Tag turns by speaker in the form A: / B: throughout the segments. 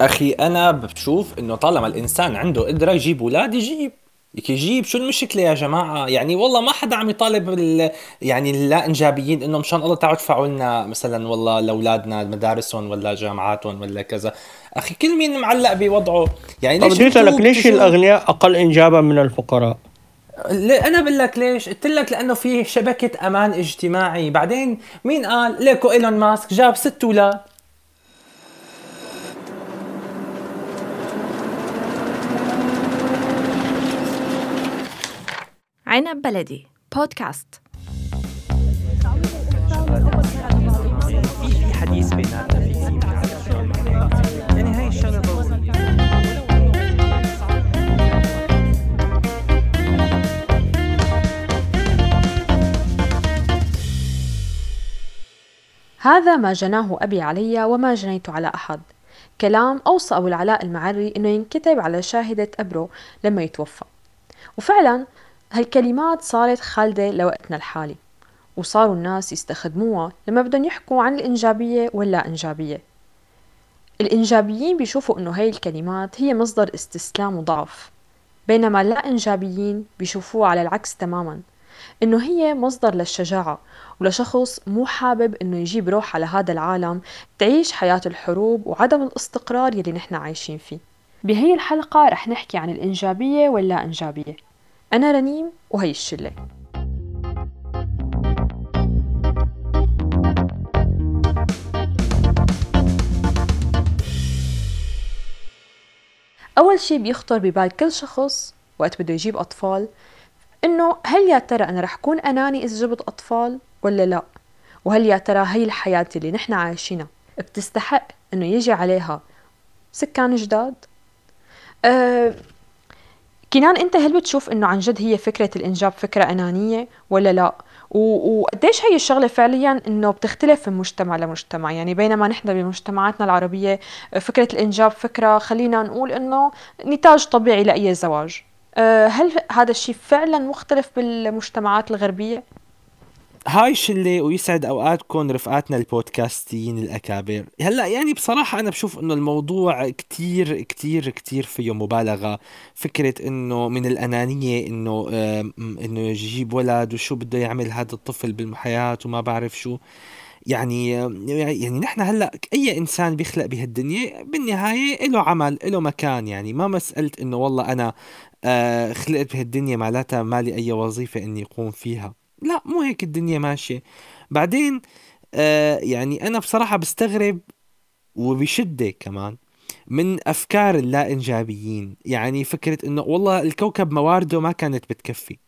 A: أخي أنا بشوف إنه طالما الإنسان عنده قدرة يجيب أولاد يجيب. يجيب. شو المشكلة يا جماعة؟ يعني والله ما حدا عم يطالب ال... يعني اللا انجابيين انه مشان الله تعالوا ادفعوا لنا مثلا والله لأولادنا مدارسهم ولا جامعاتهم ولا كذا. أخي كل مين معلق بوضعه؟
B: يعني ليش بدي أسألك ليش الأغنياء أقل انجابا من الفقراء؟
A: أنا بقول لك ليش؟ قلت لك لأنه في شبكة أمان اجتماعي. بعدين مين قال؟ ليكو إيلون ماسك جاب ست أولاد.
C: عنب بلدي. بودكاست. هذا ما جناه أبي علي وما جنيت على أحد. كلام أوصى أبو العلاء المعري إنه ينكتب على شاهدة أبره لما يتوفى. وفعلا هالكلمات صارت خالدة لوقتنا الحالي وصاروا الناس يستخدموها لما بدهم يحكوا عن الإنجابية واللا إنجابية. الإنجابيين بيشوفوا إنه هاي الكلمات هي مصدر استسلام وضعف بينما اللا إنجابيين بيشوفوها على العكس تماما إنه هي مصدر للشجاعة ولشخص مو حابب إنه يجيب روح على هذا العالم تعيش حياة الحروب وعدم الاستقرار يلي نحن عايشين فيه. بهي الحلقة رح نحكي عن الإنجابية واللا إنجابية. أنا رنيم وهي الشلة أول شي بيخطر ببال كل شخص وقت بده يجيب أطفال إنه هل يا ترى أنا رح كون أناني إذا جبت أطفال ولا لا؟ وهل يا ترى هي الحياة اللي نحن عايشينها بتستحق إنه يجي عليها سكان جداد؟ أه كنان انت هل بتشوف انه عن جد هي فكرة الإنجاب فكرة أنانية ولا لا؟ وقديش هي الشغلة فعليا إنه بتختلف من مجتمع لمجتمع؟ يعني بينما نحن بمجتمعاتنا العربية فكرة الإنجاب فكرة خلينا نقول إنه نتاج طبيعي لأي زواج. أه، هل هذا الشيء فعلا مختلف بالمجتمعات الغربية؟
A: هاي شلة ويسعد أوقاتكم رفقاتنا البودكاستيين الأكابر. هلأ يعني بصراحة أنا بشوف إنه الموضوع كتير كتير كتير فيه مبالغة. فكرة إنه من الأنانية إنه إنه يجيب ولد وشو بده يعمل هذا الطفل بالحياة وما بعرف شو. يعني يعني نحن هلأ أي إنسان بيخلق بهالدنيا بالنهاية له عمل له مكان يعني. ما مسألة إنه والله أنا آه خلقت بهالدنيا معناتها مالي أي وظيفة إني أقوم فيها. لا مو هيك الدنيا ماشية. بعدين آه يعني أنا بصراحة بستغرب وبشدة كمان من أفكار اللا إنجابيين يعني فكرة إنه والله الكوكب موارده ما كانت بتكفي.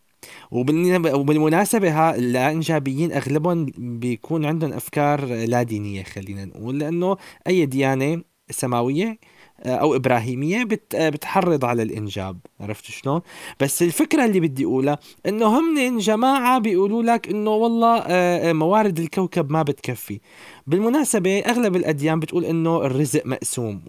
A: وبالمناسبة ها اللا إنجابيين أغلبهم بيكون عندهم أفكار لا دينية خلينا نقول لأنه أي ديانة سماوية أو إبراهيمية بت بتحرض على الإنجاب. عرفت شلون؟ بس الفكرة اللي بدي أقولها إنه هم جماعة بيقولوا لك إنه والله آه، آه، موارد الكوكب ما بتكفي. بالمناسبة أغلب الأديان بتقول إنه الرزق مقسوم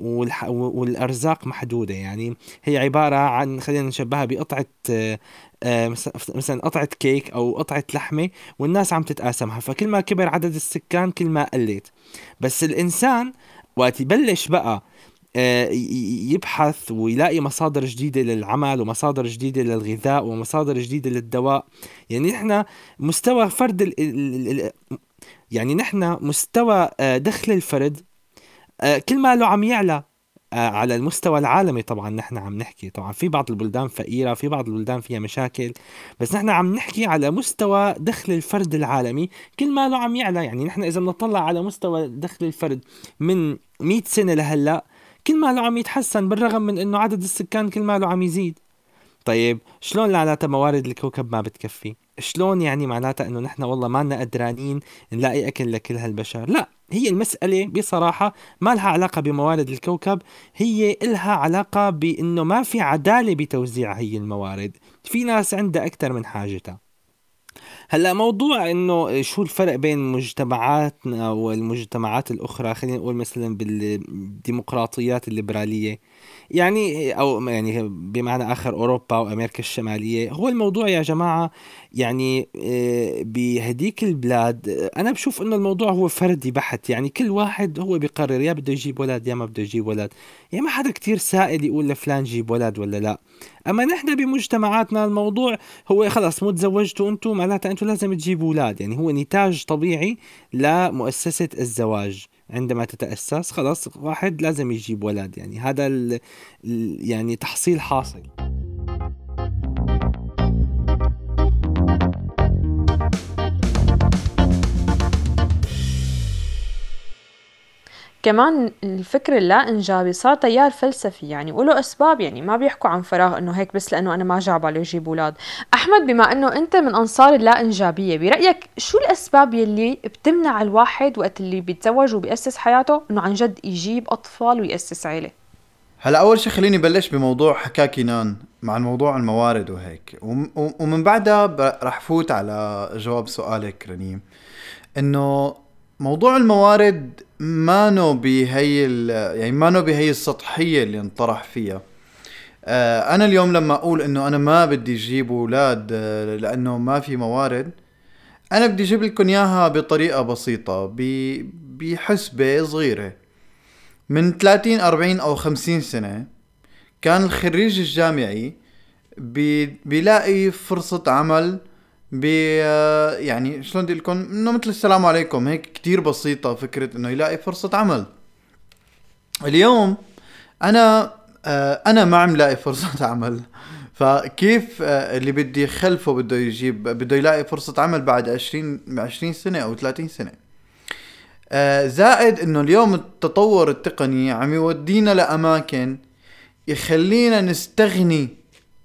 A: والأرزاق محدودة. يعني هي عبارة عن خلينا نشبهها بقطعة آه، مثلا قطعة كيك أو قطعة لحمة والناس عم تتقاسمها. فكل ما كبر عدد السكان كل ما قلت. بس الإنسان وقت يبلش بقى آه، يبحث ويلاقي مصادر جديدة للعمل ومصادر جديدة للغذاء ومصادر جديدة للدواء. يعني نحن مستوى فرد ال ال يعني نحن مستوى آه، دخل الفرد آه، كل ما له عم يعلى على المستوى العالمي طبعا نحن عم نحكي. طبعا في بعض البلدان فقيرة في بعض البلدان فيها مشاكل بس نحن عم نحكي على مستوى دخل الفرد العالمي. كل ما له عم يعلى يعني نحن إذا بنطلع على مستوى دخل الفرد من 100 سنة لهلأ كل ما له عم يتحسن بالرغم من إنه عدد السكان كل ما له عم يزيد. طيب شلون معناتها موارد الكوكب ما بتكفي؟ شلون يعني معناتها إنه نحن والله ما قدرانين نلاقي أكل لكل هالبشر؟ لا هي المسألة بصراحة ما لها علاقة بموارد الكوكب هي إلها علاقة بأنه ما في عدالة بتوزيع هي الموارد. في ناس عندها أكثر من حاجتها. هلا موضوع إنه شو الفرق بين مجتمعاتنا والمجتمعات الأخرى خلينا نقول مثلا بالديمقراطيات الليبرالية؟ يعني أو يعني بمعنى آخر أوروبا وأمريكا الشمالية. هو الموضوع يا جماعة يعني آه، بهديك البلاد آه، أنا بشوف إنه الموضوع هو فردي بحت. يعني كل واحد هو بيقرر يا بده يجيب ولد يا ما بده يجيب ولد. يعني ما حدا كتير سائل يقول لفلان جيب ولد ولا لا. أما نحن بمجتمعاتنا الموضوع هو خلص مو تزوجتوا أنتم معناتها أنتم لازم تجيبوا أولاد. يعني هو نتاج طبيعي لمؤسسة الزواج. عندما تتأسس خلاص واحد لازم يجيب ولد يعني هذا يعني تحصيل حاصل.
C: كمان الفكر اللا إنجابي صار تيار فلسفي يعني وله أسباب يعني ما بيحكوا عن فراغ إنه هيك بس لأنه أنا ما جاب عليه يجيب أولاد. أحمد بما إنه أنت من أنصار اللا إنجابية برأيك شو الأسباب يلي بتمنع الواحد وقت اللي بيتزوج وبيأسس حياته إنه عن جد يجيب أطفال ويأسس عيلة؟
D: هلا أول شيء خليني بلش بموضوع حكاه كينان مع الموضوع الموارد وهيك. ومن بعدها رح فوت على جواب سؤالك رنيم. إنه موضوع الموارد مانو بهي يعني مانو بهي السطحية اللي انطرح فيها. آه أنا اليوم لما أقول إنه أنا ما بدي أجيب أولاد آه لأنه ما في موارد أنا بدي أجيب لكم إياها بطريقة بسيطة بحسبة صغيرة. من 30 40 أو 50 سنة كان الخريج الجامعي بي بيلاقي فرصة عمل ب يعني شلون بدي لكم إنه مثل السلام عليكم هيك كتير بسيطة فكرة إنه يلاقي فرصة عمل. اليوم أنا آه، أنا ما عم لاقي فرصة عمل. فكيف آه، اللي بدي يخلفه بده يجيب بده يلاقي فرصة عمل بعد 20 20 سنة أو 30 سنة؟ آه، زائد إنه اليوم التطور التقني عم يودينا لأماكن يخلينا نستغني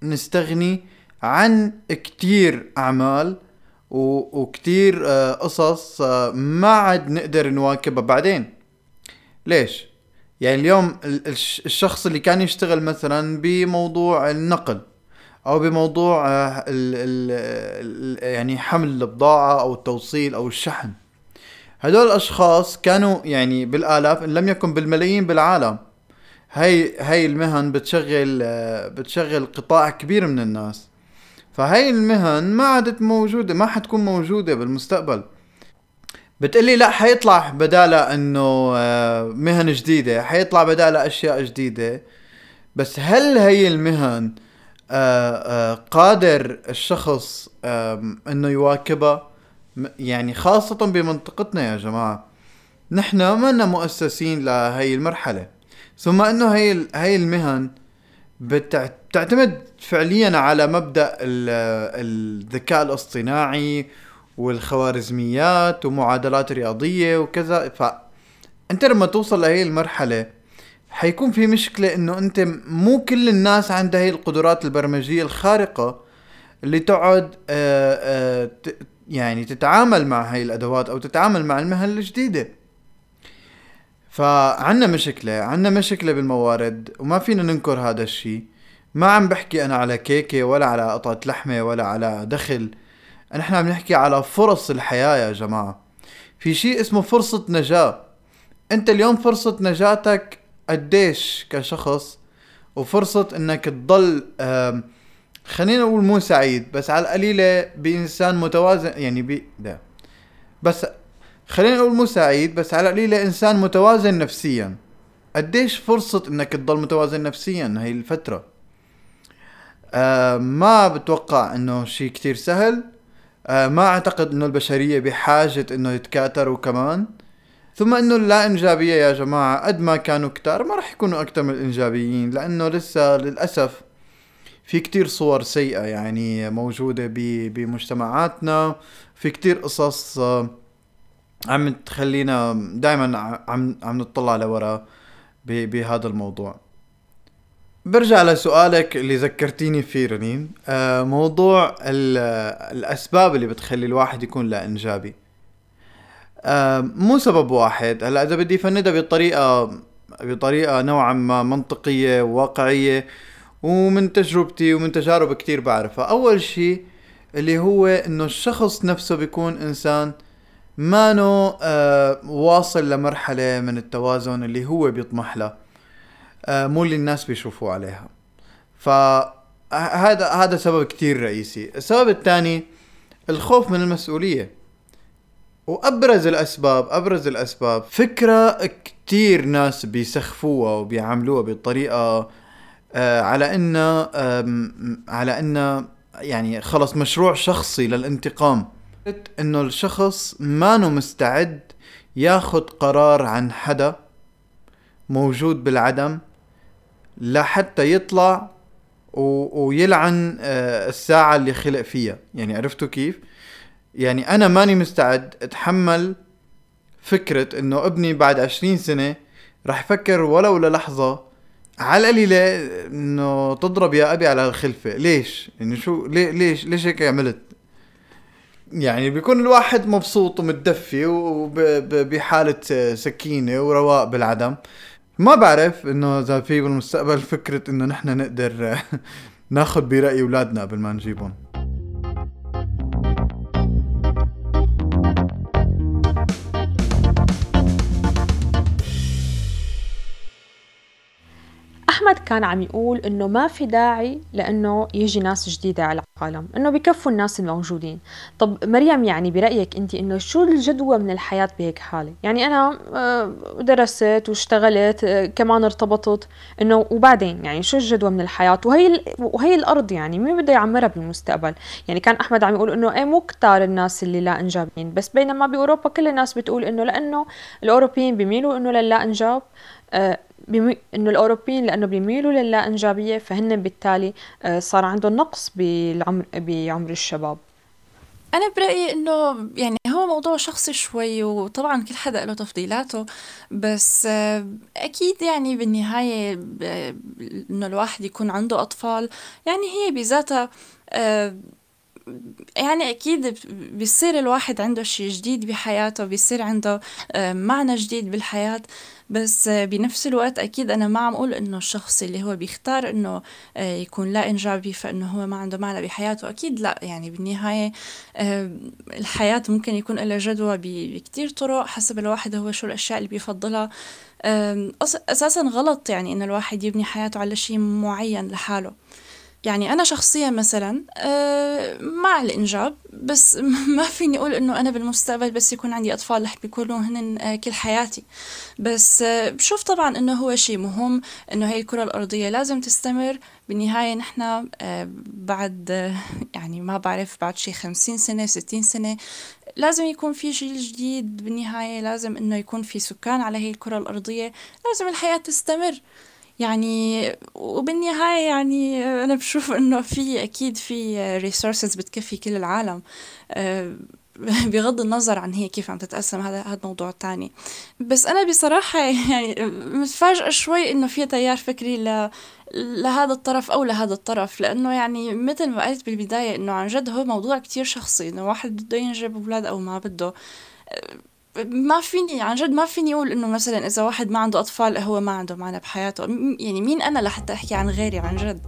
D: نستغني عن كتير أعمال وكتير آه، قصص آه، ما عاد نقدر نواكبها بعدين. ليش؟ يعني اليوم الشخص اللي كان يشتغل مثلا بموضوع النقل أو بموضوع ال ال يعني حمل البضاعة أو التوصيل أو الشحن. هدول الأشخاص كانوا يعني بالآلاف إن لم يكن بالملايين بالعالم هاي هاي المهن بتشغل بتشغل قطاع كبير من الناس. فهاي المهن ما عادت موجودة ما حتكون موجودة بالمستقبل. بتقلي لا حيطلع بدالها إنه آه، مهن جديدة حيطلع بدالها أشياء جديدة. بس هل هي المهن آه، آه، قادر الشخص إنه يواكبها؟ يعني خاصة بمنطقتنا يا جماعة. نحن ما مؤسسين لهي المرحلة. ثم إنه هي هي المهن بتعتمد فعليا على مبدأ الذكاء الاصطناعي والخوارزميات ومعادلات رياضية وكذا. فانت لما توصل لهي المرحلة حيكون في مشكلة إنه أنت مو كل الناس عندها هي القدرات البرمجية الخارقة اللي تقعد آه، آه، يعني تتعامل مع هاي الأدوات أو تتعامل مع المهن الجديدة. فعنا مشكلة عنا مشكلة بالموارد وما فينا ننكر هذا الشيء ما عم بحكي أنا على كيكة ولا على قطعة لحمة ولا على دخل. نحن عم نحكي على فرص الحياة يا جماعة. في شيء اسمه فرصة نجاة. أنت اليوم فرصة نجاتك قديش كشخص؟ وفرصة إنك تضل خلينا نقول مو سعيد بس على القليلة بإنسان متوازن يعني بي لا. بس خلينا نقول مو سعيد بس على القليلة إنسان متوازن نفسيا. قديش فرصة إنك تضل متوازن نفسيا هاي الفترة؟ آه ما بتوقع إنه شيء كتير سهل. آه ما أعتقد إنه البشرية بحاجة إنه يتكاثروا كمان. ثم إنه اللا إنجابية يا جماعة قد ما كانوا كتار ما راح يكونوا أكتر من الإنجابيين لأنه لسه للأسف في كتير صور سيئة يعني موجودة بمجتمعاتنا. في كتير قصص آه عم تخلينا دائما عم عم نطلع لورا بهذا الموضوع. برجع لسؤالك اللي ذكرتيني فيه رنين. آه موضوع الأسباب اللي بتخلي الواحد يكون لا إنجابي. آه مو سبب واحد. هلأ إذا بدي فندها بطريقة بطريقة نوعا ما منطقية وواقعية ومن تجربتي ومن تجارب كتير بعرفها. أول شيء اللي هو إنه الشخص نفسه بيكون إنسان مانو آه واصل لمرحلة من التوازن اللي هو بيطمح له. آه مو اللي الناس بيشوفوه عليها. فهذا هذا سبب كتير رئيسي. السبب الثاني الخوف من المسؤولية. وأبرز الأسباب أبرز الأسباب فكرة كتير ناس بيسخفوها وبيعاملوها بطريقة آه على إنه على إنه يعني خلص مشروع شخصي للانتقام. إنه الشخص ما مستعد ياخد قرار عن حدا موجود بالعدم لحتى يطلع و... ويلعن آه، الساعة اللي خلق فيها. يعني عرفتوا كيف؟ يعني أنا ماني مستعد أتحمل فكرة إنه ابني بعد عشرين سنة رح يفكر ولو للحظة على القليلة إنه تضرب يا أبي على الخلفة. ليش؟ يعني شو ليش ليش هيك عملت؟ يعني بيكون الواحد مبسوط ومتدفي وبحالة سكينة ورواء بالعدم. ما بعرف إنه إذا في بالمستقبل فكرة إنه نحن نقدر ناخذ برأي أولادنا قبل ما نجيبهم.
C: كان عم يقول إنه ما في داعي لإنه يجي ناس جديدة على العالم إنه بكفوا الناس الموجودين. طب مريم يعني برأيك أنت إنه شو الجدوى من الحياة بهيك حالة؟ يعني أنا آه، درست واشتغلت آه، كمان ارتبطت إنه وبعدين يعني شو الجدوى من الحياة؟ وهي وهي الأرض يعني مين بده يعمرها بالمستقبل؟ يعني كان أحمد عم يقول إنه إيه مو كتار الناس اللي لا إنجابيين بس بينما بأوروبا كل الناس بتقول إنه لأنه الأوروبيين بيميلوا إنه للا إنجاب آه، بمي... إنه الأوروبيين لأنه بيميلوا للا انجابيه فهن بالتالي آه، صار عندهم نقص بالعمر بعمر الشباب.
E: أنا برأيي إنه يعني هو موضوع شخصي شوي وطبعا كل حدا له تفضيلاته بس آه، أكيد يعني بالنهاية إنه الواحد يكون عنده أطفال يعني هي بذاتها يعني أكيد بيصير الواحد عنده شيء جديد بحياته بيصير عنده معنى جديد بالحياة. بس بنفس الوقت أكيد أنا ما عم أقول إنه الشخص اللي هو بيختار إنه آه، يكون لا إنجابي فإنه هو ما عنده معنى بحياته أكيد لا. يعني بالنهاية آه، الحياة ممكن يكون لها جدوى بكتير طرق حسب الواحد هو شو الأشياء اللي بيفضلها. أساسا غلط يعني إنه الواحد يبني حياته على شيء معين لحاله. يعني أنا شخصيا مثلا آه، مع الإنجاب بس ما فيني أقول إنه أنا بالمستقبل بس يكون عندي أطفال رح بيكونوا هن آه، كل حياتي. بس آه، بشوف طبعا إنه هو شيء مهم إنه هي الكرة الأرضية لازم تستمر. بالنهاية نحن بعد يعني ما بعرف بعد شي خمسين سنة ستين سنة لازم يكون في جيل جديد. بالنهاية لازم إنه يكون في سكان على هي الكرة الأرضية. لازم الحياة تستمر. يعني وبالنهاية يعني أنا بشوف إنه في أكيد في resources بتكفي كل العالم. آه، بغض النظر عن هي كيف عم تتقسم هذا هذا موضوع تاني. بس أنا بصراحة يعني متفاجئة شوي إنه في تيار فكري ل لهذا الطرف أو لهذا الطرف. لأنه يعني مثل ما قلت بالبداية إنه عن جد هو موضوع كتير شخصي إنه واحد بده ينجب أولاد أو ما بده. ما فيني عن جد ما فيني أقول إنه مثلا إذا واحد ما عنده أطفال هو ما عنده معنى بحياته. يعني مين أنا لحتى أحكي عن غيري عن جد؟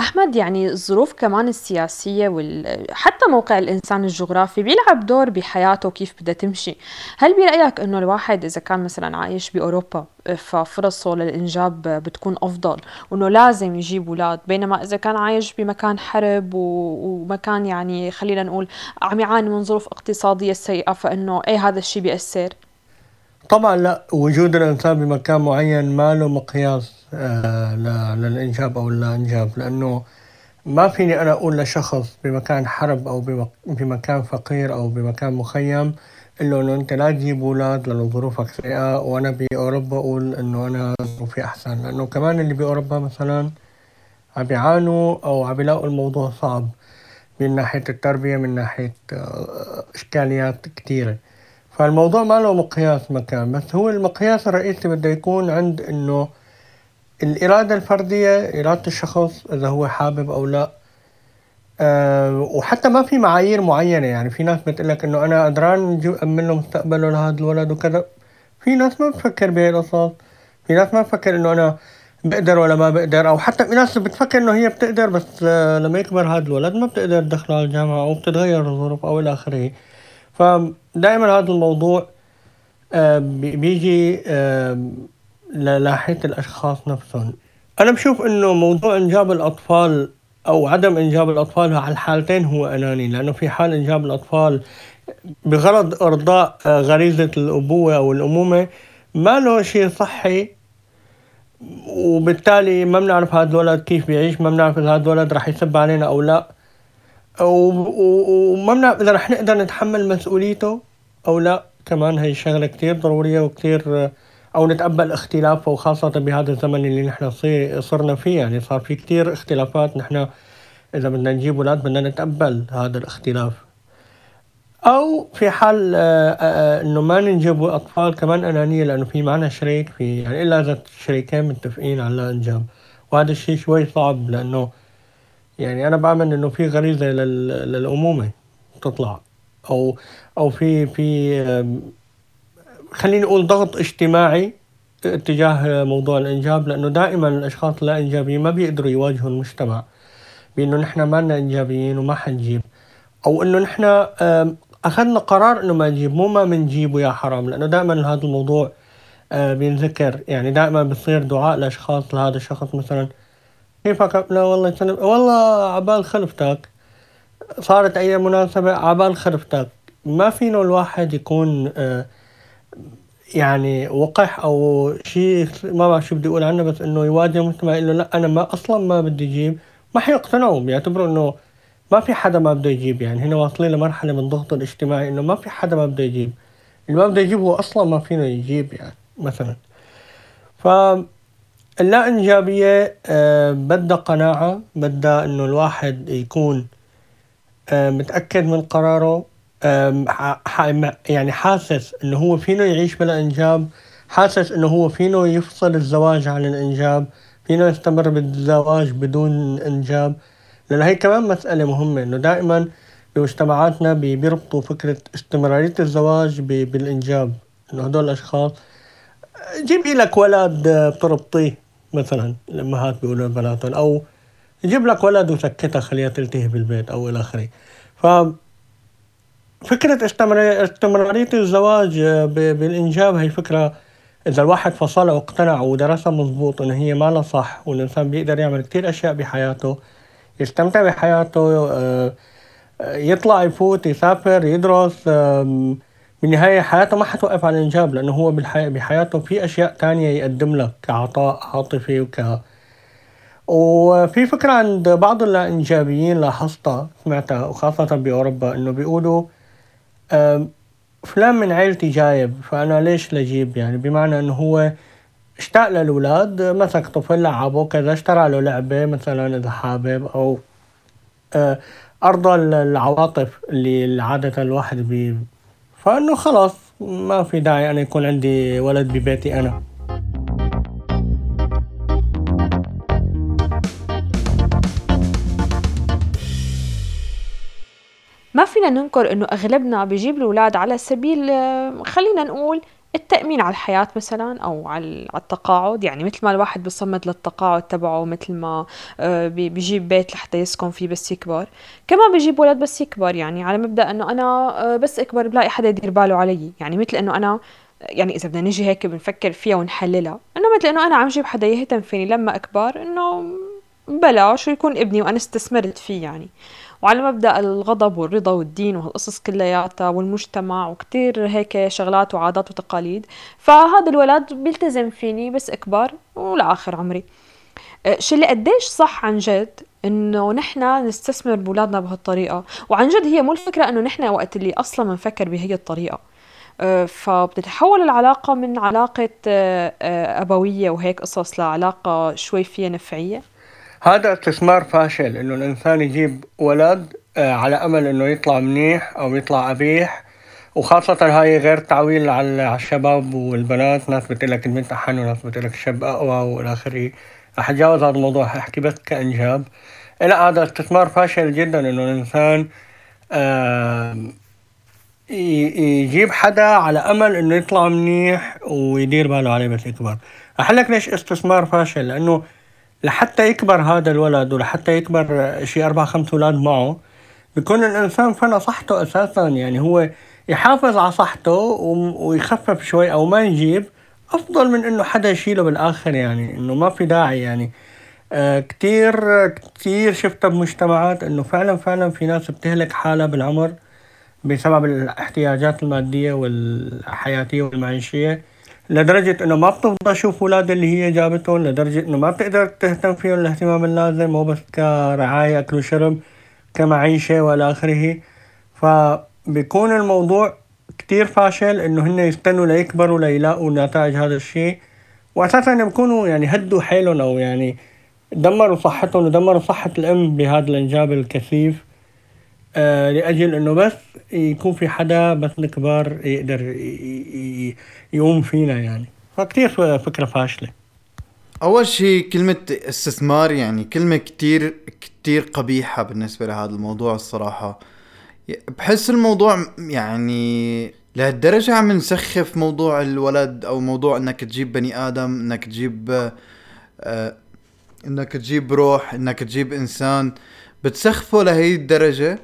C: أحمد يعني الظروف كمان السياسية وحتى موقع الإنسان الجغرافي بيلعب دور بحياته كيف بدها تمشي. هل برأيك إنه الواحد إذا كان مثلا عايش بأوروبا ففرصه للإنجاب بتكون أفضل وإنه لازم يجيب أولاد؟ بينما إذا كان عايش بمكان حرب ومكان يعني خلينا نقول عم يعاني من ظروف اقتصادية سيئة فإنه إيه هذا الشيء بيأثر؟
B: طبعا لا وجود الإنسان بمكان معين ما له مقياس آه للإنجاب أو اللا إنجاب لأنه ما فيني أنا أقول لشخص بمكان حرب أو بمكان فقير أو بمكان مخيم إنه أنت لا تجيب أولاد لأنه ظروفك سيئة وأنا بأوروبا أقول إنه أنا ظروفي أحسن. لأنه كمان اللي بأوروبا مثلا عم بيعانوا أو عم بيلاقوا الموضوع صعب من ناحية التربية من ناحية آه، إشكاليات كتيرة. فالموضوع ما له مقياس مكان بس هو المقياس الرئيسي بده يكون عند إنه الإرادة الفردية إرادة الشخص إذا هو حابب أو لا. أه وحتى ما في معايير معينة يعني في ناس بتقول لك إنه أنا قدران أمن له مستقبله لهذا الولد وكذا. في ناس ما بتفكر بهي القصص. في ناس ما بتفكر إنه أنا بقدر ولا ما بقدر أو حتى في ناس بتفكر إنه هي بتقدر بس آه، لما يكبر هذا الولد ما بتقدر تدخله على الجامعة أو بتتغير الظروف أو إلى آخره. فدائما هذا الموضوع بي- بيجي لناحية الأشخاص نفسهم. أنا بشوف إنه موضوع إنجاب الأطفال أو عدم إنجاب الأطفال على الحالتين هو أناني لأنه في حال إنجاب الأطفال بغرض إرضاء آه، غريزة الأبوة أو الأمومة ما له شيء صحي وبالتالي ما بنعرف هذا الولد كيف بيعيش ما بنعرف إذا هذا الولد رح يسب علينا أو لا. وما بنعرف إذا رح نقدر نتحمل مسؤوليته أو لا كمان هي شغلة كتير ضرورية وكتير أو نتقبل اختلافه وخاصة بهذا الزمن اللي نحن صرنا فيه. يعني صار في كتير اختلافات نحن إذا بدنا نجيب أولاد بدنا نتقبل هذا الاختلاف. أو في حال آه، آه، إنه ما ننجب أطفال كمان أنانية لأنه في معنا شريك في يعني إلا إذا الشريكين متفقين على انجاب وهذا الشيء شوي صعب لأنه يعني أنا بعمل إنه في غريزة لل- للأمومة تطلع. أو أو في في خليني أقول ضغط اجتماعي اتجاه موضوع الإنجاب لأنه دائما الأشخاص اللا انجابيين ما بيقدروا يواجهوا المجتمع بإنه نحن ما لنا إنجابيين وما حنجيب. أو إنه نحن أخذنا قرار إنه ما نجيب مو ما بنجيبه يا حرام لأنه دائما هذا الموضوع آه، بينذكر. يعني دائما بصير دعاء لأشخاص لهذا الشخص مثلا. كيفك لا والله يسلم والله عبال خلفتك صارت أي مناسبة عبال خلفتك ما فينا الواحد يكون آه، يعني وقح أو شيء ما بعرف شو بدي أقول عنه بس إنه يواجه المجتمع يقول له لا أنا ما أصلا ما بدي أجيب. ما حيقتنعوا بيعتبروا إنه ما في حدا ما بده يجيب. يعني هنا واصلين لمرحلة من الضغط الاجتماعي إنه ما في حدا ما بده يجيب. اللي ما بده يجيب هو أصلا ما فينا يجيب يعني مثلا. ف اللا انجابية آه، بدها قناعة بدها إنه الواحد يكون آه، متأكد من قراره ح- يعني حاسس إنه هو فينه يعيش بلا انجاب حاسس إنه هو فينه يفصل الزواج عن الإنجاب فينه يستمر بالزواج بدون إنجاب. لأنه هي كمان مسألة مهمة إنه دائما بمجتمعاتنا بي- بيربطوا فكرة استمرارية الزواج ب- بالإنجاب إنه هدول الأشخاص جيبي لك ولد آه، بتربطيه. مثلا الامهات بيقولوا لبناتهم أو جيب لك ولد وسكتها خليها تلتهي بالبيت أو إلى آخره. ف فكرة استمر- استمرارية الزواج بالإنجاب هي فكرة إذا الواحد فصلها واقتنع ودرسها مضبوط إن هي ما صح والإنسان بيقدر يعمل كتير أشياء بحياته يستمتع بحياته آه، آه، يطلع يفوت يسافر يدرس بالنهاية حياته ما حتوقف على الإنجاب لأنه هو. بحياته في أشياء تانية يقدم لك كعطاء عاطفي وك وفي فكرة عند بعض الإنجابيين لاحظتها سمعتها وخاصة بأوروبا إنه بيقولوا فلان من عيلتي جايب فأنا ليش لجيب يعني بمعنى إنه هو اشتاق للأولاد مسك طفل لعبه كذا اشترى له لعبة مثلا إذا حابب أو آه، أرضى العواطف اللي عادة الواحد بي فإنه خلاص ما في داعي أنا يكون عندي ولد ببيتي أنا.
C: ما فينا ننكر إنه أغلبنا بيجيب الأولاد على سبيل آه، خلينا نقول التأمين على الحياة مثلا أو على التقاعد يعني مثل ما الواحد بيصمد للتقاعد تبعه مثل ما آه، بيجيب بيت لحتى يسكن فيه بس يكبر. كمان بيجيب ولد بس يكبر يعني على مبدأ إنه أنا آه، بس أكبر بلاقي حدا يدير باله علي. يعني مثل إنه أنا يعني إذا بدنا نيجي هيك بنفكر فيها ونحللها إنه مثل إنه أنا عم جيب حدا يهتم فيني لما أكبر إنه بلاش يكون ابني وأنا استثمرت فيه يعني. وعلى مبدأ الغضب والرضا والدين وهالقصص كلياتها والمجتمع وكتير هيك شغلات وعادات وتقاليد فهذا الولد بيلتزم فيني بس أكبر ولآخر عمري. أه، شو اللي قديش صح عن جد إنه نحن نستثمر بولادنا بهالطريقة؟ وعن جد هي مو الفكرة إنه نحن وقت اللي أصلا بنفكر بهي الطريقة. أه، فبتتحول العلاقة من علاقة أه، أبوية وهيك قصص لعلاقة شوي فيها نفعية.
B: هذا استثمار فاشل إنه الإنسان يجيب ولد آه، على أمل إنه يطلع منيح أو يطلع قبيح وخاصة هاي غير تعويل على الشباب والبنات. ناس بتقول لك البنت احن وناس بتقول لك الشاب أقوى وإلى آخره. رح أتجاوز هذا الموضوع. أحكي بس كإنجاب. لا هذا استثمار فاشل جدا إنه الإنسان آم، ي- يجيب حدا على أمل إنه يطلع منيح ويدير باله عليه بس يكبر. أحل لك ليش استثمار فاشل؟ لأنه لحتى يكبر هذا الولد ولحتى يكبر شي أربع خمس أولاد معه بيكون الإنسان فنى صحته أساسا. يعني هو يحافظ على صحته ويخفف شوي أو ما يجيب أفضل من إنه حدا يشيله بالآخر يعني إنه ما في داعي يعني. آه كتير كتير شفتها بمجتمعات إنه فعلا فعلا في ناس بتهلك حالها بالعمر بسبب الاحتياجات المادية والحياتية والمعيشية. لدرجة إنه ما بتفضى تشوف أولاد اللي هي جابتهم لدرجة إنه ما بتقدر تهتم فيهم الاهتمام اللازم مو بس كرعاية أكل وشرب كمعيشة وإلى آخره. فبيكون الموضوع كتير فاشل إنه هن يستنوا ليكبروا ليلاقوا نتائج هذا الشيء. وأساسا بيكونوا يعني هدوا حيلهم أو يعني دمروا صحتهم ودمروا صحة الأم بهذا الإنجاب الكثيف. آه لأجل إنه بس يكون في حدا بس الكبار يقدر يقوم فينا يعني. فكتير فكرة فاشلة.
D: أول شيء كلمة استثمار يعني كلمة كتير كتير قبيحة بالنسبة لهذا الموضوع الصراحة. بحس الموضوع يعني لهالدرجة عم نسخف موضوع الولد أو موضوع إنك تجيب بني آدم إنك تجيب آه إنك تجيب روح إنك تجيب إنسان. بتسخفه لهي الدرجة.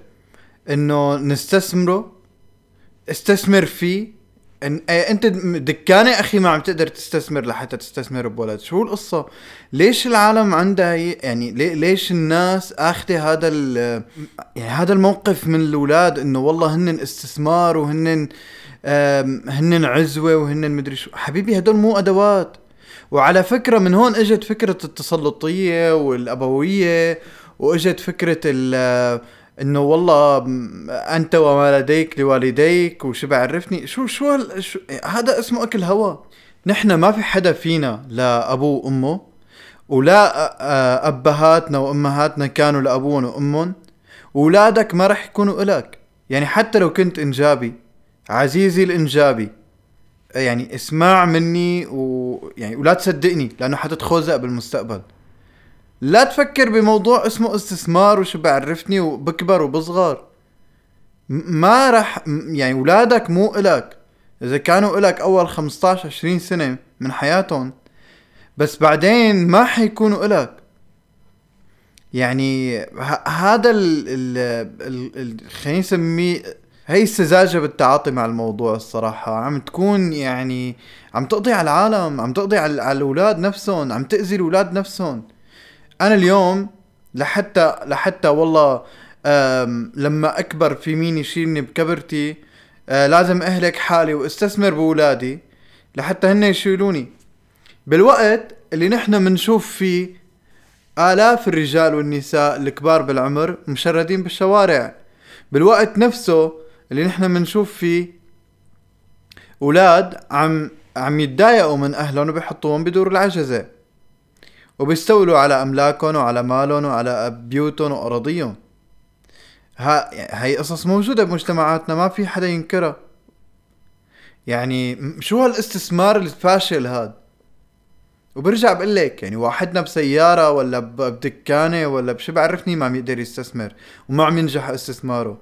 D: إنه نستثمره استثمر فيه. إن إيه، أنت دكانة أخي ما عم تقدر تستثمر لحتى تستثمر بولد. شو القصة؟ ليش العالم عندها يعني ليش الناس آخذة هذا يعني هذا الموقف من الأولاد؟ إنه والله هن استثمار وهن هن عزوة وهن مدري شو. حبيبي هدول مو أدوات. وعلى فكرة من هون إجت فكرة التسلطية والأبوية وإجت فكرة إنه والله أنت وما لديك لوالديك وشو بعرفني. شو شو, شو هذا اسمه أكل هوا. نحن ما في حدا فينا لا ابوه وأمه ولا أبهاتنا وأمهاتنا كانوا لأبوهم وأمهم واولادك ما رح يكونوا إلك. يعني حتى لو كنت إنجابي عزيزي الإنجابي يعني اسمع مني ويعني ولا تصدقني لأنه حتتخوزق بالمستقبل. لا تفكر بموضوع اسمه استثمار وشو بعرفني وبكبر وبصغر. ما رح يعني اولادك مو إلك. إذا كانوا إلك أول 15 20 سنة من حياتهم بس بعدين ما حيكونوا إلك. يعني هذا ال خلينا نسميه هي السذاجة بالتعاطي مع الموضوع الصراحة. عم تكون يعني عم تقضي على العالم عم تقضي على الأولاد نفسهم عم تأذي الأولاد نفسهم. أنا اليوم لحتى لحتى والله لما أكبر في مين يشيلني بكبرتي أه، لازم أهلك حالي وأستثمر بولادي لحتى هن يشيلوني. بالوقت اللي نحن بنشوف فيه آلاف الرجال والنساء الكبار بالعمر مشردين بالشوارع. بالوقت نفسه اللي نحن بنشوف فيه أولاد عم عم يتضايقوا من أهلهم وبيحطوهم بدور العجزة. وبيستولوا على أملاكهم وعلى مالهم وعلى بيوتهم وأراضيهم. ها هي قصص موجودة بمجتمعاتنا ما في حدا ينكرها. يعني شو هالاستثمار الفاشل هاد؟ وبرجع بقول لك يعني واحدنا بسيارة ولا بدكانة ولا بشو بعرفني ما عم يقدر يستثمر وما عم ينجح استثماره.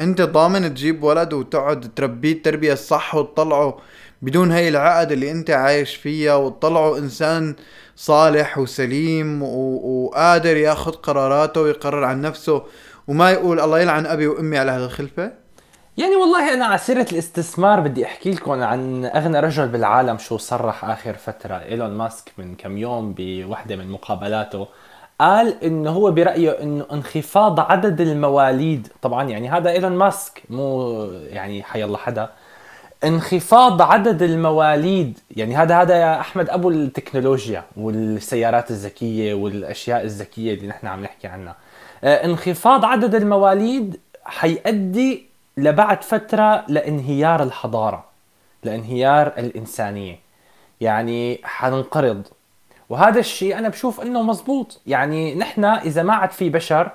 D: انت ضامن تجيب ولد وتقعد تربيه التربية الصح وتطلعه بدون هاي العقد اللي انت عايش فيها وتطلعه إنسان صالح وسليم وقادر ياخذ قراراته ويقرر عن نفسه وما يقول الله يلعن أبي وأمي على هالخلفه
A: يعني والله أنا على سيرة الاستثمار بدي أحكي لكم عن أغنى رجل بالعالم شو صرح آخر فترة إيلون ماسك من كم يوم بوحدة من مقابلاته قال إنه هو برأيه إنه انخفاض عدد المواليد. طبعا يعني هذا إيلون ماسك مو يعني حي الله حدا. انخفاض عدد المواليد. يعني هذا هذا يا أحمد أبو التكنولوجيا والسيارات الذكية والأشياء الذكية اللي نحن عم نحكي عنها. آه، انخفاض عدد المواليد حيؤدي لبعد فترة لانهيار الحضارة لانهيار الإنسانية. يعني حننقرض. وهذا الشيء أنا بشوف إنه مزبوط. يعني نحن إذا ما عاد في بشر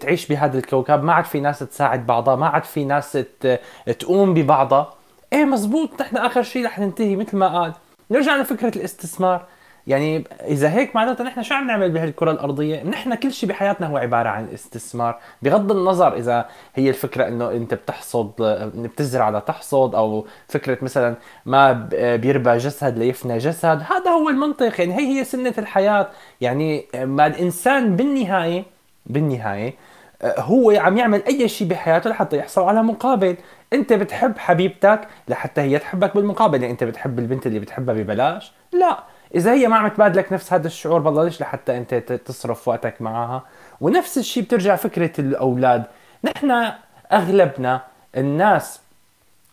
A: تعيش بهذا الكوكب. ما عاد في ناس تساعد بعضها ما عاد في ناس تقوم ببعضها. إيه مزبوط نحن آخر شيء رح ننتهي مثل ما قال. نرجع لفكرة الاستثمار. يعني إذا هيك معناتها نحن شو عم نعمل بهالكرة الأرضية؟ نحن كل شيء بحياتنا هو عبارة عن استثمار. بغض النظر إذا هي الفكرة إنه أنت بتحصد بتزرع لتحصد أو فكرة مثلا ما بيربى جسد ليفنى جسد. هذا هو المنطق. يعني هي هي سنة الحياة. يعني ما الإنسان بالنهاية بالنهاية هو عم يعمل أي شيء بحياته لحتى يحصل على مقابل. أنت بتحب حبيبتك لحتى هي تحبك بالمقابل. يعني أنت بتحب البنت اللي بتحبها ببلاش؟ لا. إذا هي ما عم تبادلك نفس هذا الشعور بالله ليش لحتى أنت تصرف وقتك معها؟ ونفس الشيء بترجع فكرة الأولاد. نحن أغلبنا الناس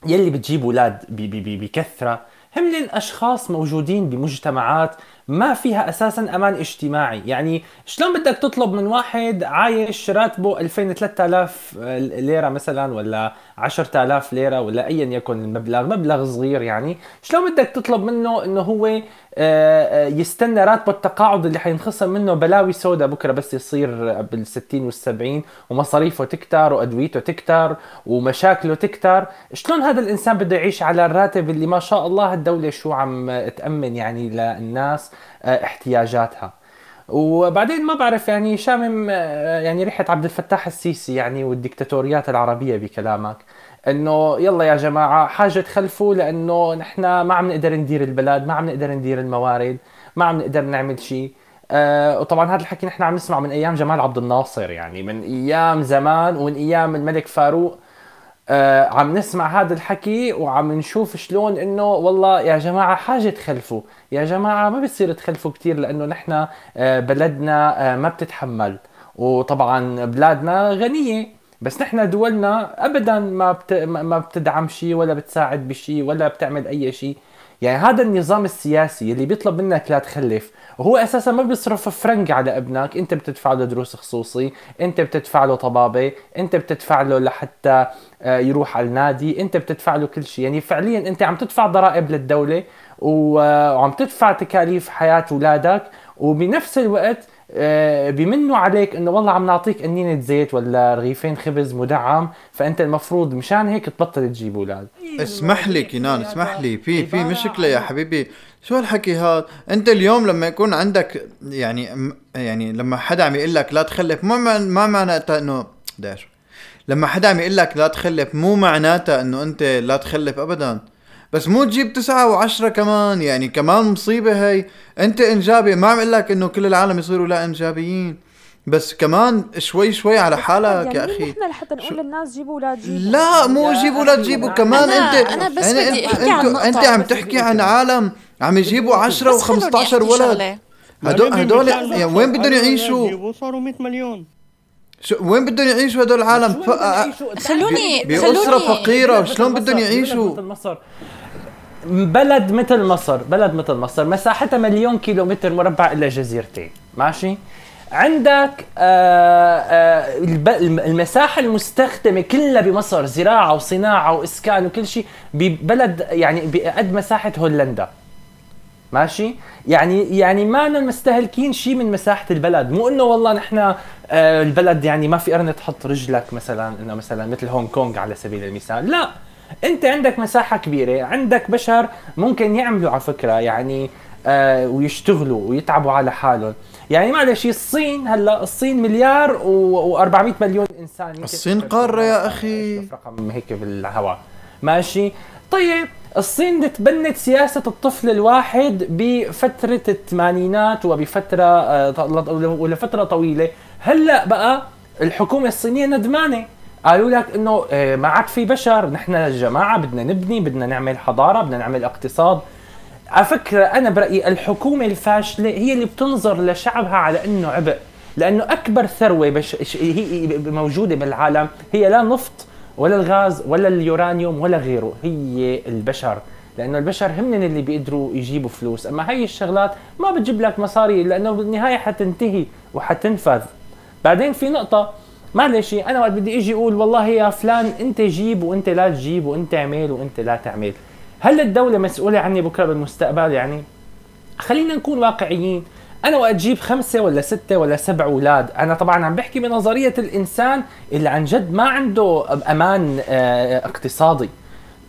A: يلي بتجيب أولاد بكثرة هم أشخاص موجودين بمجتمعات ما فيها أساسا أمان اجتماعي. يعني شلون بدك تطلب من واحد عايش راتبه 2000 3000 ليرة مثلا ولا 10000 ليرة ولا ايا يكن المبلغ مبلغ صغير يعني. شلون بدك تطلب منه إنه هو آه، آه، يستنى راتبه التقاعد اللي حينخصم منه بلاوي سودا بكرة بس يصير بال60 وال70 ومصاريفه تكتر وأدويته تكتر ومشاكله تكتر. شلون هذا الإنسان بده يعيش على الراتب اللي ما شاء الله الدولة شو عم تأمن يعني للناس؟ احتياجاتها. وبعدين ما بعرف يعني شامم آه، يعني ريحة عبد الفتاح السيسي يعني والديكتاتوريات العربية بكلامك إنه يلا يا جماعة حاجة تخلفوا لإنه نحن ما عم نقدر ندير البلد ما عم نقدر ندير الموارد ما عم نقدر نعمل شيء آه وطبعا هذا الحكي نحن عم نسمعه من أيام جمال عبد الناصر يعني من أيام زمان ومن أيام الملك فاروق. آه عم نسمع هذا الحكي وعم نشوف شلون إنه والله يا جماعة حاجة تخلفوا يا جماعة ما بتصير تخلفوا كثير لأنه نحن آه بلدنا آه ما بتتحمل. وطبعا بلادنا غنية. بس نحن دولنا ابدا ما بت... ما بتدعم شيء ولا بتساعد بشيء ولا بتعمل أي شيء يعني هذا النظام السياسي اللي بيطلب منك لا تخلف وهو أساسا ما بيصرف فرنك على ابنك أنت بتدفع له دروس خصوصي أنت بتدفع له طبابة أنت بتدفع له لحتى آه، يروح على النادي أنت بتدفع له كل شيء. يعني فعليا أنت عم تدفع ضرائب للدولة وعم تدفع تكاليف حياة اولادك وبنفس الوقت آه، بيمنوا عليك إنه والله عم نعطيك قنينه زيت ولا رغيفين خبز مدعم فأنت المفروض مشان هيك تبطل تجيب أولاد.
D: اسمح لي كنان اسمح لي. في في مشكلة يا حبيبي. شو هالحكي هذا أنت اليوم لما يكون عندك يعني يعني لما حدا عم يقول لك لا تخلف ما ما معناتها إنه داش لما حدا عم يقول لك لا تخلف مو معناتها إنه أنت لا تخلف ابدا. بس مو تجيب تسعة وعشرة كمان يعني كمان مصيبة هي. أنت إنجابي ما عم أقول لك إنه كل العالم يصيروا لا إنجابيين. بس كمان شوي شوي على حالك يعني
C: يا
D: أخي.
C: نحن لحتى نقول للناس جيبوا أولاد
D: جيبوا؟ لا مو جيبوا أولاد جيبوا كمان
E: أنا
D: أنت
E: أنا بس
D: يعني
E: بدي أحكي عن نقطة
D: انت عم تحكي عن عالم عم يجيبوا 10 و15 ولد. هدول هدول يعني وين بدهم يعيشوا؟
B: صاروا 100 مليون.
D: شو وين بدهم يعيشوا هدول العالم؟
E: خلوني
D: بأسرة فقيرة شلون بدهم يعيشوا؟
A: مصر بلد مثل مصر بلد مثل مصر مساحتها مليون كيلو متر مربع الا جزيرتين ماشي؟ بعندك آه، آه، المساحة المستخدمة كلها بمصر زراعة وصناعة وإسكان وكل شيء ببلد يعني بقد مساحة هولندا. ماشي؟ يعني يعني ما مستهلكين شيء من مساحة البلد. مو إنه والله نحن آه، البلد يعني ما في ارنب تحط رجلك مثلا إنه مثلا مثل هونغ كونغ على سبيل المثال. لا! انت عندك مساحة كبيرة عندك بشر ممكن يعملوا على فكرة يعني آه ويشتغلوا ويتعبوا على حالهم. يعني معلش الصين هلا الصين مليار و400 مليون إنسان.
D: الصين قارة يا أخي.
A: رقم هيك بالهواء. ماشي. طيب الصين تبنت سياسة الطفل الواحد بفترة الثمانينات وبفترة آه، ولفترة طويلة. هلا بقى الحكومة الصينية ندمانة. قالوا لك إنه آه، ما عاد في بشر نحن الجماعة بدنا نبني بدنا نعمل حضارة بدنا نعمل اقتصاد. على فكرة أنا برأيي الحكومة الفاشلة هي اللي بتنظر لشعبها على أنه عبء لأنه أكبر ثروة بش... هي موجودة بالعالم هي لا نفط ولا الغاز ولا اليورانيوم ولا غيره هي البشر. لأنه البشر هم اللي بيقدروا يجيبوا فلوس. أما هي الشغلات ما بتجيب لك مصاري لأنه بالنهاية حتنتهي وحتنفذ. بعدين في نقطة معلش أنا وقت بدي إجي أقول والله يا فلان أنت جيب وأنت لا تجيب وأنت اعمل وأنت لا تعمل. هل الدولة مسؤولة عني بكرة بالمستقبل يعني؟ خلينا نكون واقعيين. أنا وقت أجيب خمسة ولا ستة ولا سبع أولاد. أنا طبعا عم بحكي بنظرية الإنسان اللي عن جد ما عنده أمان آه اقتصادي.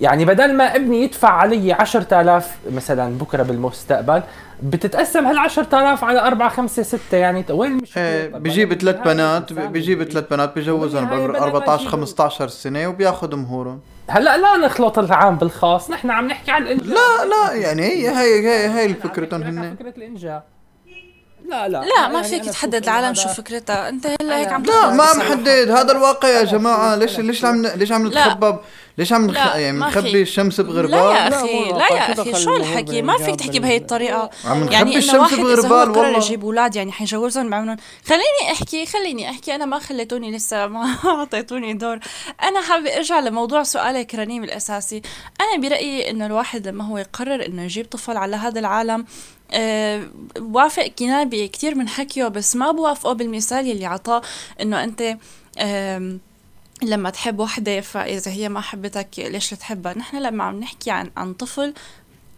A: يعني بدل ما ابني يدفع علي 10000 مثلا بكرة بالمستقبل بتتقسم هال 10000 على 4 5 6 يعني وين المشكلة؟
D: إيه
A: أنا
D: ثلاث بنات بيجيب- ثلاث بنات
A: بالنهاية
D: بعمر
A: بدل ما
D: 14
A: يجيبوا-
D: 15 سنة وبياخذ مهورهم
A: هلأ لا نخلط العام بالخاص نحن عم نحكي عن الانجاب
D: لا لا يعني هي هي هي هي فكرتهم هن
A: فكرة الانجاب لا لا.
E: لا ما
A: يعني
E: فيك
A: أنا
E: تحدد العالم شو فكرتها أنت هلا هيك عم
D: لا ما. محدد. هذا الواقع يا جماعة. ليش ليش عم ليش عم
E: لا.
D: نتخبى ليش عم نخ...
E: لا،
D: يعني نخبي. الشمس
E: لا يا
D: بغربال
B: لا،
E: أخي
B: مو
E: لا يا. أخي
B: شو
E: شو
B: دخل
E: الحكي؟ ما فيك تحكي بهي الطريقة.
D: عم نخبي
E: يعني
D: الشمس بغربال
E: قرر
D: والله.
E: يجيب أولاد يعني حيجوزهم بعمرهم خليني أحكي خليني أحكي. أنا ما خليتوني لسه ما أعطيتوني دور. أنا حابة أرجع لموضوع سؤالك رنيم الأساسي. أنا برأيي إنه الواحد لما هو يقرر إنه يجيب طفل على هذا العالم أه بوافق كنان بكثير من حكيه بس ما بوافقه بالمثال يلي عطاه إنه أنت أم لما تحب وحدة فإذا هي ما حبتك ليش تحبها؟ نحن لما عم نحكي عن عن طفل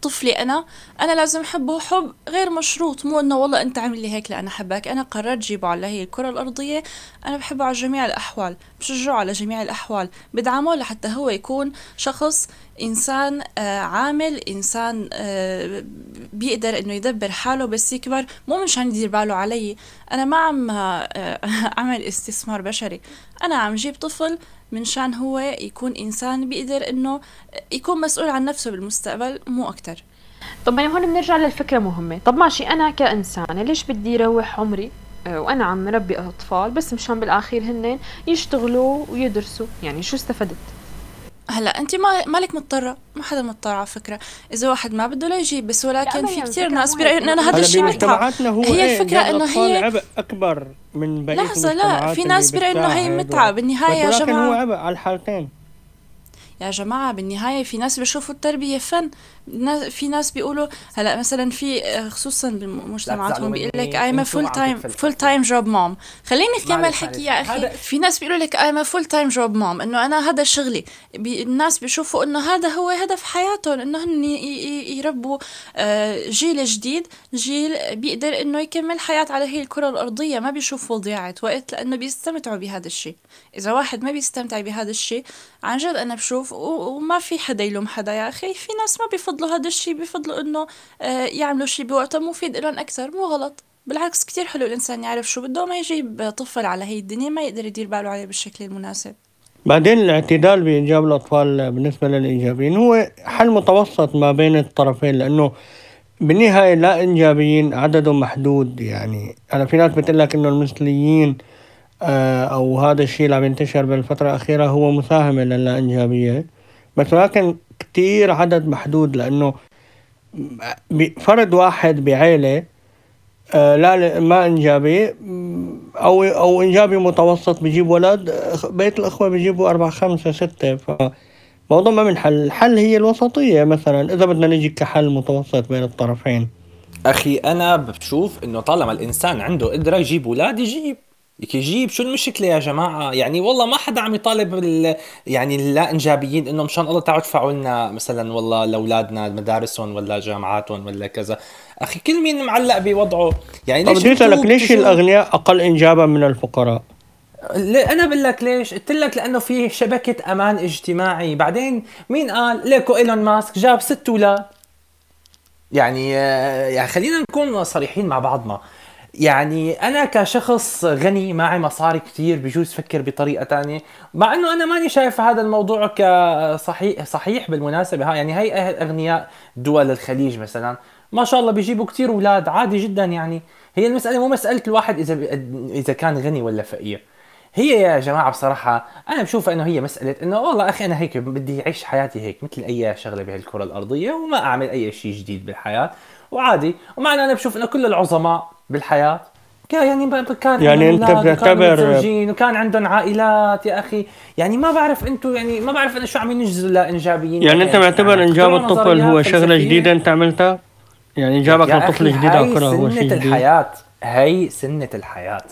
E: طفلي أنا أنا لازم أحبه حب غير مشروط مو إنه والله أنت عامل لي هيك لأنا أحبك. أنا قررت جيبه على هي الكرة الأرضية. أنا بحبه على جميع الأحوال بشجعه على جميع الأحوال بدعمه لحتى هو يكون شخص إنسان آه عامل إنسان آه بيقدر إنه يدبر حاله بس يكبر مو مشان يدير باله علي. أنا ما عم آه أعمل استثمار بشري. أنا عم جيب طفل من شان هو يكون إنسان بيقدر إنه يكون مسؤول عن نفسه بالمستقبل مو أكتر.
C: طب يعني هون بنرجع للفكرة مهمة. طب ماشي أنا كإنسانة ليش بدي روح عمري؟ آه، وأنا عم ربي أطفال بس مشان بالآخير هن يشتغلوا ويدرسوا. يعني شو استفدت؟
E: هلا انت ما مالك مضطرة؟ ما حدا مضطر على فكرة. إذا واحد ما بده لا يجيب بس ولكن في
C: يعني
E: كثير ناس برايهم
C: هيك.
E: إنه هذا الشيء متعب
B: بمجتمعاتنا هو
E: هي
B: إيه؟
E: إنه
B: الأطفال
E: هي-
B: عبء أكبر من بقية
E: لحظة لا في ناس برايهم إنه هي
B: و-
E: بالنهاية يا
B: ولكن هو عبء على الحالتين.
E: يا جماعة بالنهاية في ناس بيشوفوا التربية فن. في ناس بيقولوا هلا مثلا في آه، خصوصا بمجتمعاتهم بيقول لك
A: عم
E: time
A: تتفلسفوا.
E: full time job mom. خليني
A: أكمل
E: حكي. يا
A: أخي.
E: في ناس بيقولوا لك a full time job mom إنه أنا هذا شغلي. بي الناس بيشوفوا إنه هذا هو هدف حياتهم إنه هن يربوا آه، جيل جديد. جيل بيقدر إنه يكمل حياة على هي الكرة الأرضية ما بيشوفوا ضياعة وقت لأنه بيستمتعوا بهذا الشيء. إذا واحد ما بيستمتع بهذا الشيء عن جد أنا بشوف وما في حدا يلوم حدا يا أخي. في ناس ما بيفضلوا هذا الشيء بيفضلوا إنه آه، يعملوا شيء بوقته مفيد لهم أكثر. مو غلط. بالعكس كتير حلو الإنسان يعرف شو بده ما يجيب طفل على هي الدنيا ما يقدر يدير باله عليه بالشكل المناسب.
B: بعدين الاعتدال بإنجاب الأطفال بالنسبة للإيجابيين هو حل متوسط ما بين الطرفين لأنه بالنهاية لا إنجابيين عددهم محدود يعني. أنا في ناس بتقول لك إنه المثليين آه، أو هذا الشيء اللي عم ينتشر بالفترة الأخيرة هو مساهمة للا إنجابية بس ولكن كتير عدد محدود لأنه ب- فرد واحد بعيلة آه، لا ما أنجابي أو أو أنجابي متوسط بيجيب ولد بيت الأخوة بيجيبوا اربعه خمسة ستة. فموضوع ما من حل الحل هي الوسطية مثلا إذا بدنا نجي كحل متوسط بين الطرفين.
A: أخي أنا بشوف إنه طالما الإنسان عنده قدرة يجيب أولاد يجيب. يك يجيب شو المشكلة يا جماعة؟ يعني والله ما حدا عم يطالب ال- يعني اللا انجابيين انه مشان الله تعالوا ادفعوا لنا مثلا والله لأولادنا مدارسهم ولا جامعاتهم ولا كذا. أخي كل مين معلق بوضعه؟ يعني
B: طب
A: ليش أنتوا
B: اسالك ليش الأغنياء أقل انجابا من الفقراء؟
A: أنا بقول لك ليش؟ قلت لك لأنه في شبكة أمان اجتماعي. بعدين مين قال؟ ليكو إيلون ماسك جاب ست أولاد. يعني آه، يعني خلينا نكون صريحين مع بعضنا. يعني أنا كشخص غني معي مصاري كتير بجوز فكر بطريقة تانية. مع إنه أنا ماني شايف هذا الموضوع كصحيح صحيح بالمناسبة. ها يعني هي أهل أغنياء دول الخليج مثلا ما شاء الله بيجيبوا كتير أولاد عادي جدا يعني. هي المسألة مو مسألة الواحد إذا إذا كان غني ولا فقير. هي يا جماعة بصراحة أنا بشوف إنه هي مسألة إنه والله أخي أنا هيك بدي أعيش حياتي هيك مثل أي شغلة بهالكرة الأرضية وما أعمل أي شيء جديد بالحياة. وعادي. ومعنى أنا بشوف إنه كل العظماء بالحياة. كان يعني كان
B: يعني
A: وكانوا
B: بتعتبر-
A: وكان عندهم عائلات يا أخي. يعني ما بعرف أنتم يعني ما بعرف أنا شو عم ينجزوا لإنجابيين
B: يعني أنت معتبر
A: يعني إنجاب
B: الطفل هو
A: شغلة.
B: جديدة أنت عملتها؟ يعني
A: إنجابك
B: لطفل جديد على
A: هاي
B: الكره هو شيء جديد؟
A: الحياة. هي سنة الحياة.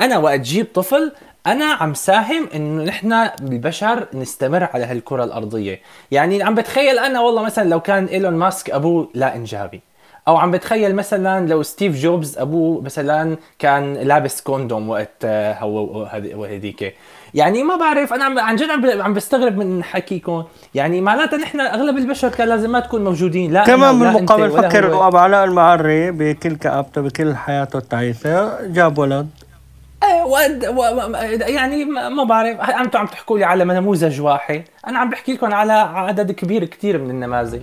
A: أنا وقت جيب طفل أنا عم ساهم إنه نحن البشر نستمر على هالكرة الأرضية. يعني عم بتخيل أنا والله مثلا لو كان إيلون ماسك أبوه لا إنجابي. أو عم بتخيل مثلا لو ستيف جوبز أبوه مثلا كان لابس condom وقت آه، هو وهديك يعني ما بعرف أنا عم عن جد عم عم بستغرب من حكيكم. يعني معناتها نحن أغلب البشر كان لازم ما تكون موجودين. لا
B: كمان بالمقابل فكر. ابو علاء المعري بكل كآبته بكل حياته التعيسه جاب ولد.
A: إيه ود و... يعني ما بعرف. أنتم عم تحكوا لي على نموذج واحد. أنا عم بحكي لكم على عدد كبير كتير من النماذج.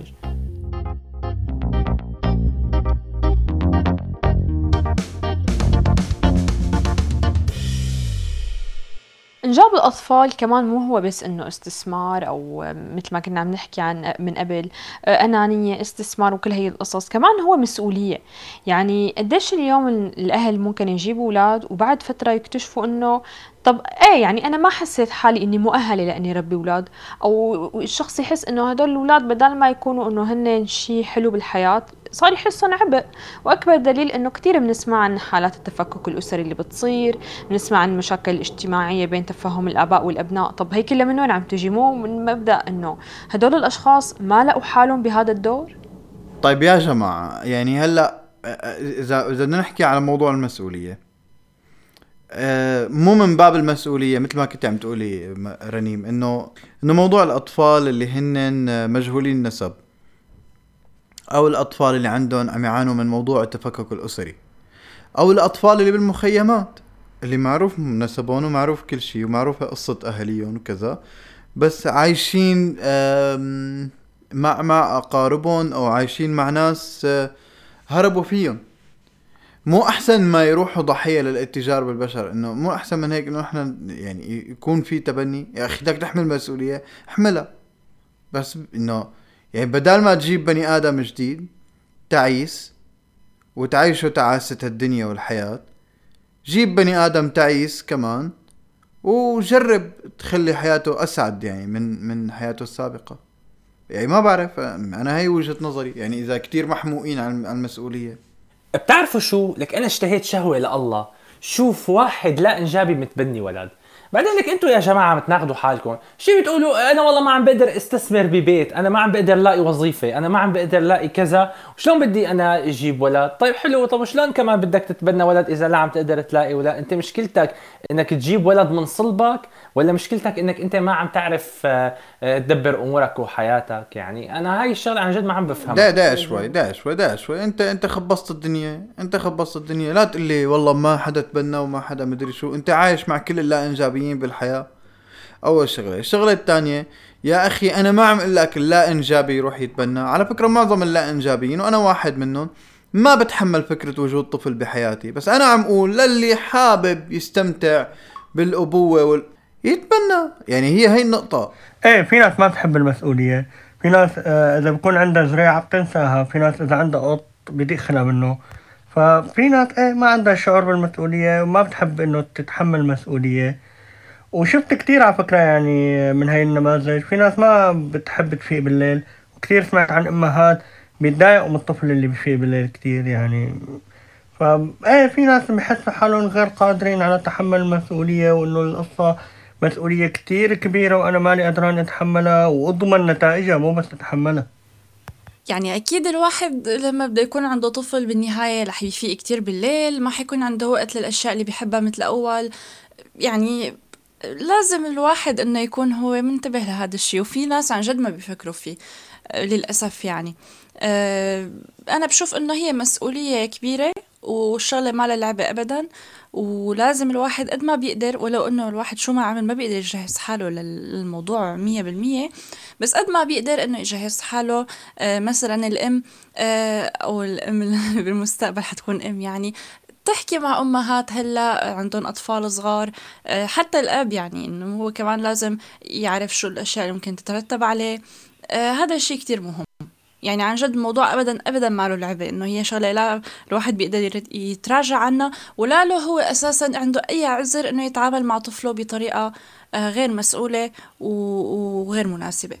C: إنجاب الأطفال كمان مو هو بس إنه استثمار أو مثل ما كنا عم نحكي عن من قبل آه، أنانية استثمار وكل هي القصص. كمان هو مسؤولية. يعني قديش اليوم الأهل ممكن يجيبوا أولاد وبعد فترة يكتشفوا إنه طب إيه يعني أنا ما حسيت حالي إني مؤهلة لإني ربي أولاد؟ أو الشخص يحس إنه هدول الأولاد بدل ما يكونوا إنه هن شيء حلو بالحياة صار يحسهم عبء. وأكبر دليل إنه كثير بنسمع عن حالات التفكك الأسري اللي بتصير بنسمع عن المشاكل الاجتماعيه بين تفاهم الآباء والأبناء. طب هي كلها من وين عم تجي؟ مو من مبدأ إنه هدول الأشخاص ما لقوا حالهم بهذا الدور؟
D: طيب يا جماعة يعني هلأ إذا إذا بدنا نحكي على موضوع المسؤولية آه، مو من باب المسؤولية مثل ما كنت عم تقولي رنيم إنه إنه موضوع الأطفال اللي هن مجهولين النسب أو الأطفال اللي عندهم عم يعانوا من موضوع التفكك الأسري أو الأطفال اللي بالمخيمات اللي معروف نسبهم ومعروف كل شيء ومعروفة قصة أهاليهم وكذا بس عايشين مع مع أقاربهم أو عايشين مع ناس آه، هربوا فيهم. مو أحسن ما يروحوا ضحية للاتجار بالبشر إنه مو أحسن من هيك إنه إحنا يعني يكون في تبني. يا أخي بدك تحمل مسؤولية احملها. بس إنه يعني بدال ما تجيب بني آدم جديد تعيس وتعيشه تعاسة الدنيا والحياة جيب بني آدم تعيس كمان وجرب تخلي حياته أسعد يعني من من حياته السابقة. يعني ما بعرف أنا هي وجهة نظري يعني إذا كتير محموقين عن المسؤولية.
A: بتعرفوا شو؟ لك أنا اشتهيت شهوة لله. شوف واحد لا إنجابي متبني ولد. بعدين لك أنتوا يا جماعة عم تناقضوا حالكم. شي بتقولوا؟ أنا والله ما عم بقدر استثمر ببيت. أنا ما عم بقدر لاقي وظيفة. أنا ما عم بقدر لاقي كذا. وشلون بدي أنا أجيب ولد؟ طيب حلو. طب شلون كمان بدك تتبنى ولد إذا لا عم تقدر تلاقي ولد؟ أنت مشكلتك إنك تجيب ولد من صلبك ولا مشكلتك إنك أنت ما عم تعرف آه، آه، تدبر أمورك وحياتك؟ يعني أنا هاي الشغلة عن جد ما عم بفهمها.
D: دا دا شوي دا شوي دا شوي. انت أنت خبصت الدنيا. أنت خبصت الدنيا. لا تقول لي والله ما حدا تبنى وما حدا مدري شو. أنت عايش مع كل اللا انجابيين بالحياة. أول شغلة. الشغلة الثانية يا أخي أنا ما عم أقول لك اللا إنجابي يروح يتبنى. على فكرة معظم اللا انجابيين وأنا واحد منهم ما بتحمل فكرة وجود طفل بحياتي. بس أنا عم أقول للي حابب يستمتع بالأبوة وال... يتبنى. يعني هي هي النقطة.
B: إيه في ناس ما بتحب المسؤولية. في ناس آه إذا بكون عندها زريعة بتنساها. في ناس إذا عندها قط بدخلها منه. ففي ناس إيه ما عندها شعور بالمسؤولية وما بتحب إنه تتحمل مسؤولية. وشفت كتير على فكرة يعني من هاي النماذج. في ناس ما بتحب تفيق بالليل وكتير سمعت عن أمهات بيتضايقوا من الطفل اللي بفيق بالليل كتير يعني. فا إيه في ناس بحسوا حالهم غير قادرين على تحمل المسؤولية وإنه القصة مسؤولية كتير كبيرة وأنا مالي قدران أتحملها وأضمن نتائجها مو بس أتحملها.
E: يعني أكيد الواحد لما بده يكون عنده طفل بالنهاية رح يفيق كتير بالليل ما حيكون عنده وقت للأشياء اللي بيحبها مثل أول. يعني لازم الواحد إنه يكون هو منتبه لهذا الشيء وفي ناس عن جد ما بيفكروا فيه آه، للأسف يعني. آه، أنا بشوف إنه هي مسؤولية كبيرة والشغلة ما لها لعبة أبدا. ولازم الواحد قد ما بيقدر ولو إنه الواحد شو ما عمل ما بيقدر يجهز حاله لل- للموضوع مية بالمية. بس قد ما بيقدر إنه يجهز حاله آه، مثلا أو الأم اللي بالمستقبل حتكون أم يعني. تحكي مع أمهات هلا عندهم أطفال صغار آه، حتى الأب يعني إنه هو كمان لازم يعرف شو الأشياء اللي ممكن تترتب عليه. آه، هذا الشيء كتير مهم. يعني عن جد الموضوع ابدا ابدا ما له لعبة إنه هي شغلة لا الواحد بيقدر يتراجع عنها ولا له هو أساسا عنده أي عذر إنه يتعامل مع طفله بطريقة آه، غير مسؤولة وغير
C: مناسبة.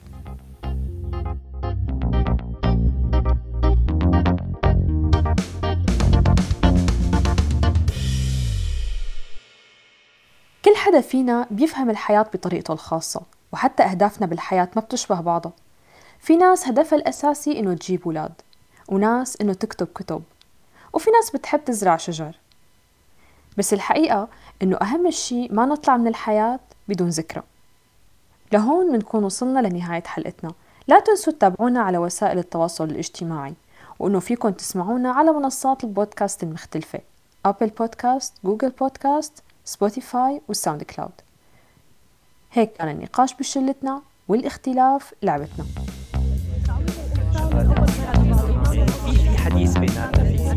C: حدا فينا بيفهم الحياة بطريقته الخاصة وحتى أهدافنا بالحياة ما بتشبه بعضها. في ناس هدفها الأساسي إنه تجيب أولاد وناس إنه تكتب كتب وفي ناس بتحب تزرع شجر. بس الحقيقة إنه أهم شيء ما نطلع من الحياة بدون ذكرى. لهون بنكون وصلنا لنهاية حلقتنا. لا تنسوا تتابعونا على وسائل التواصل الاجتماعي وإنه فيكم تسمعونا على منصات البودكاست المختلفة. أبل بودكاست، جوجل بودكاست، سبوتيفاي والساوند كلاود هيك كان النقاش بشلتنا والاختلاف لعبتنا.
A: في حديث بيناتنا في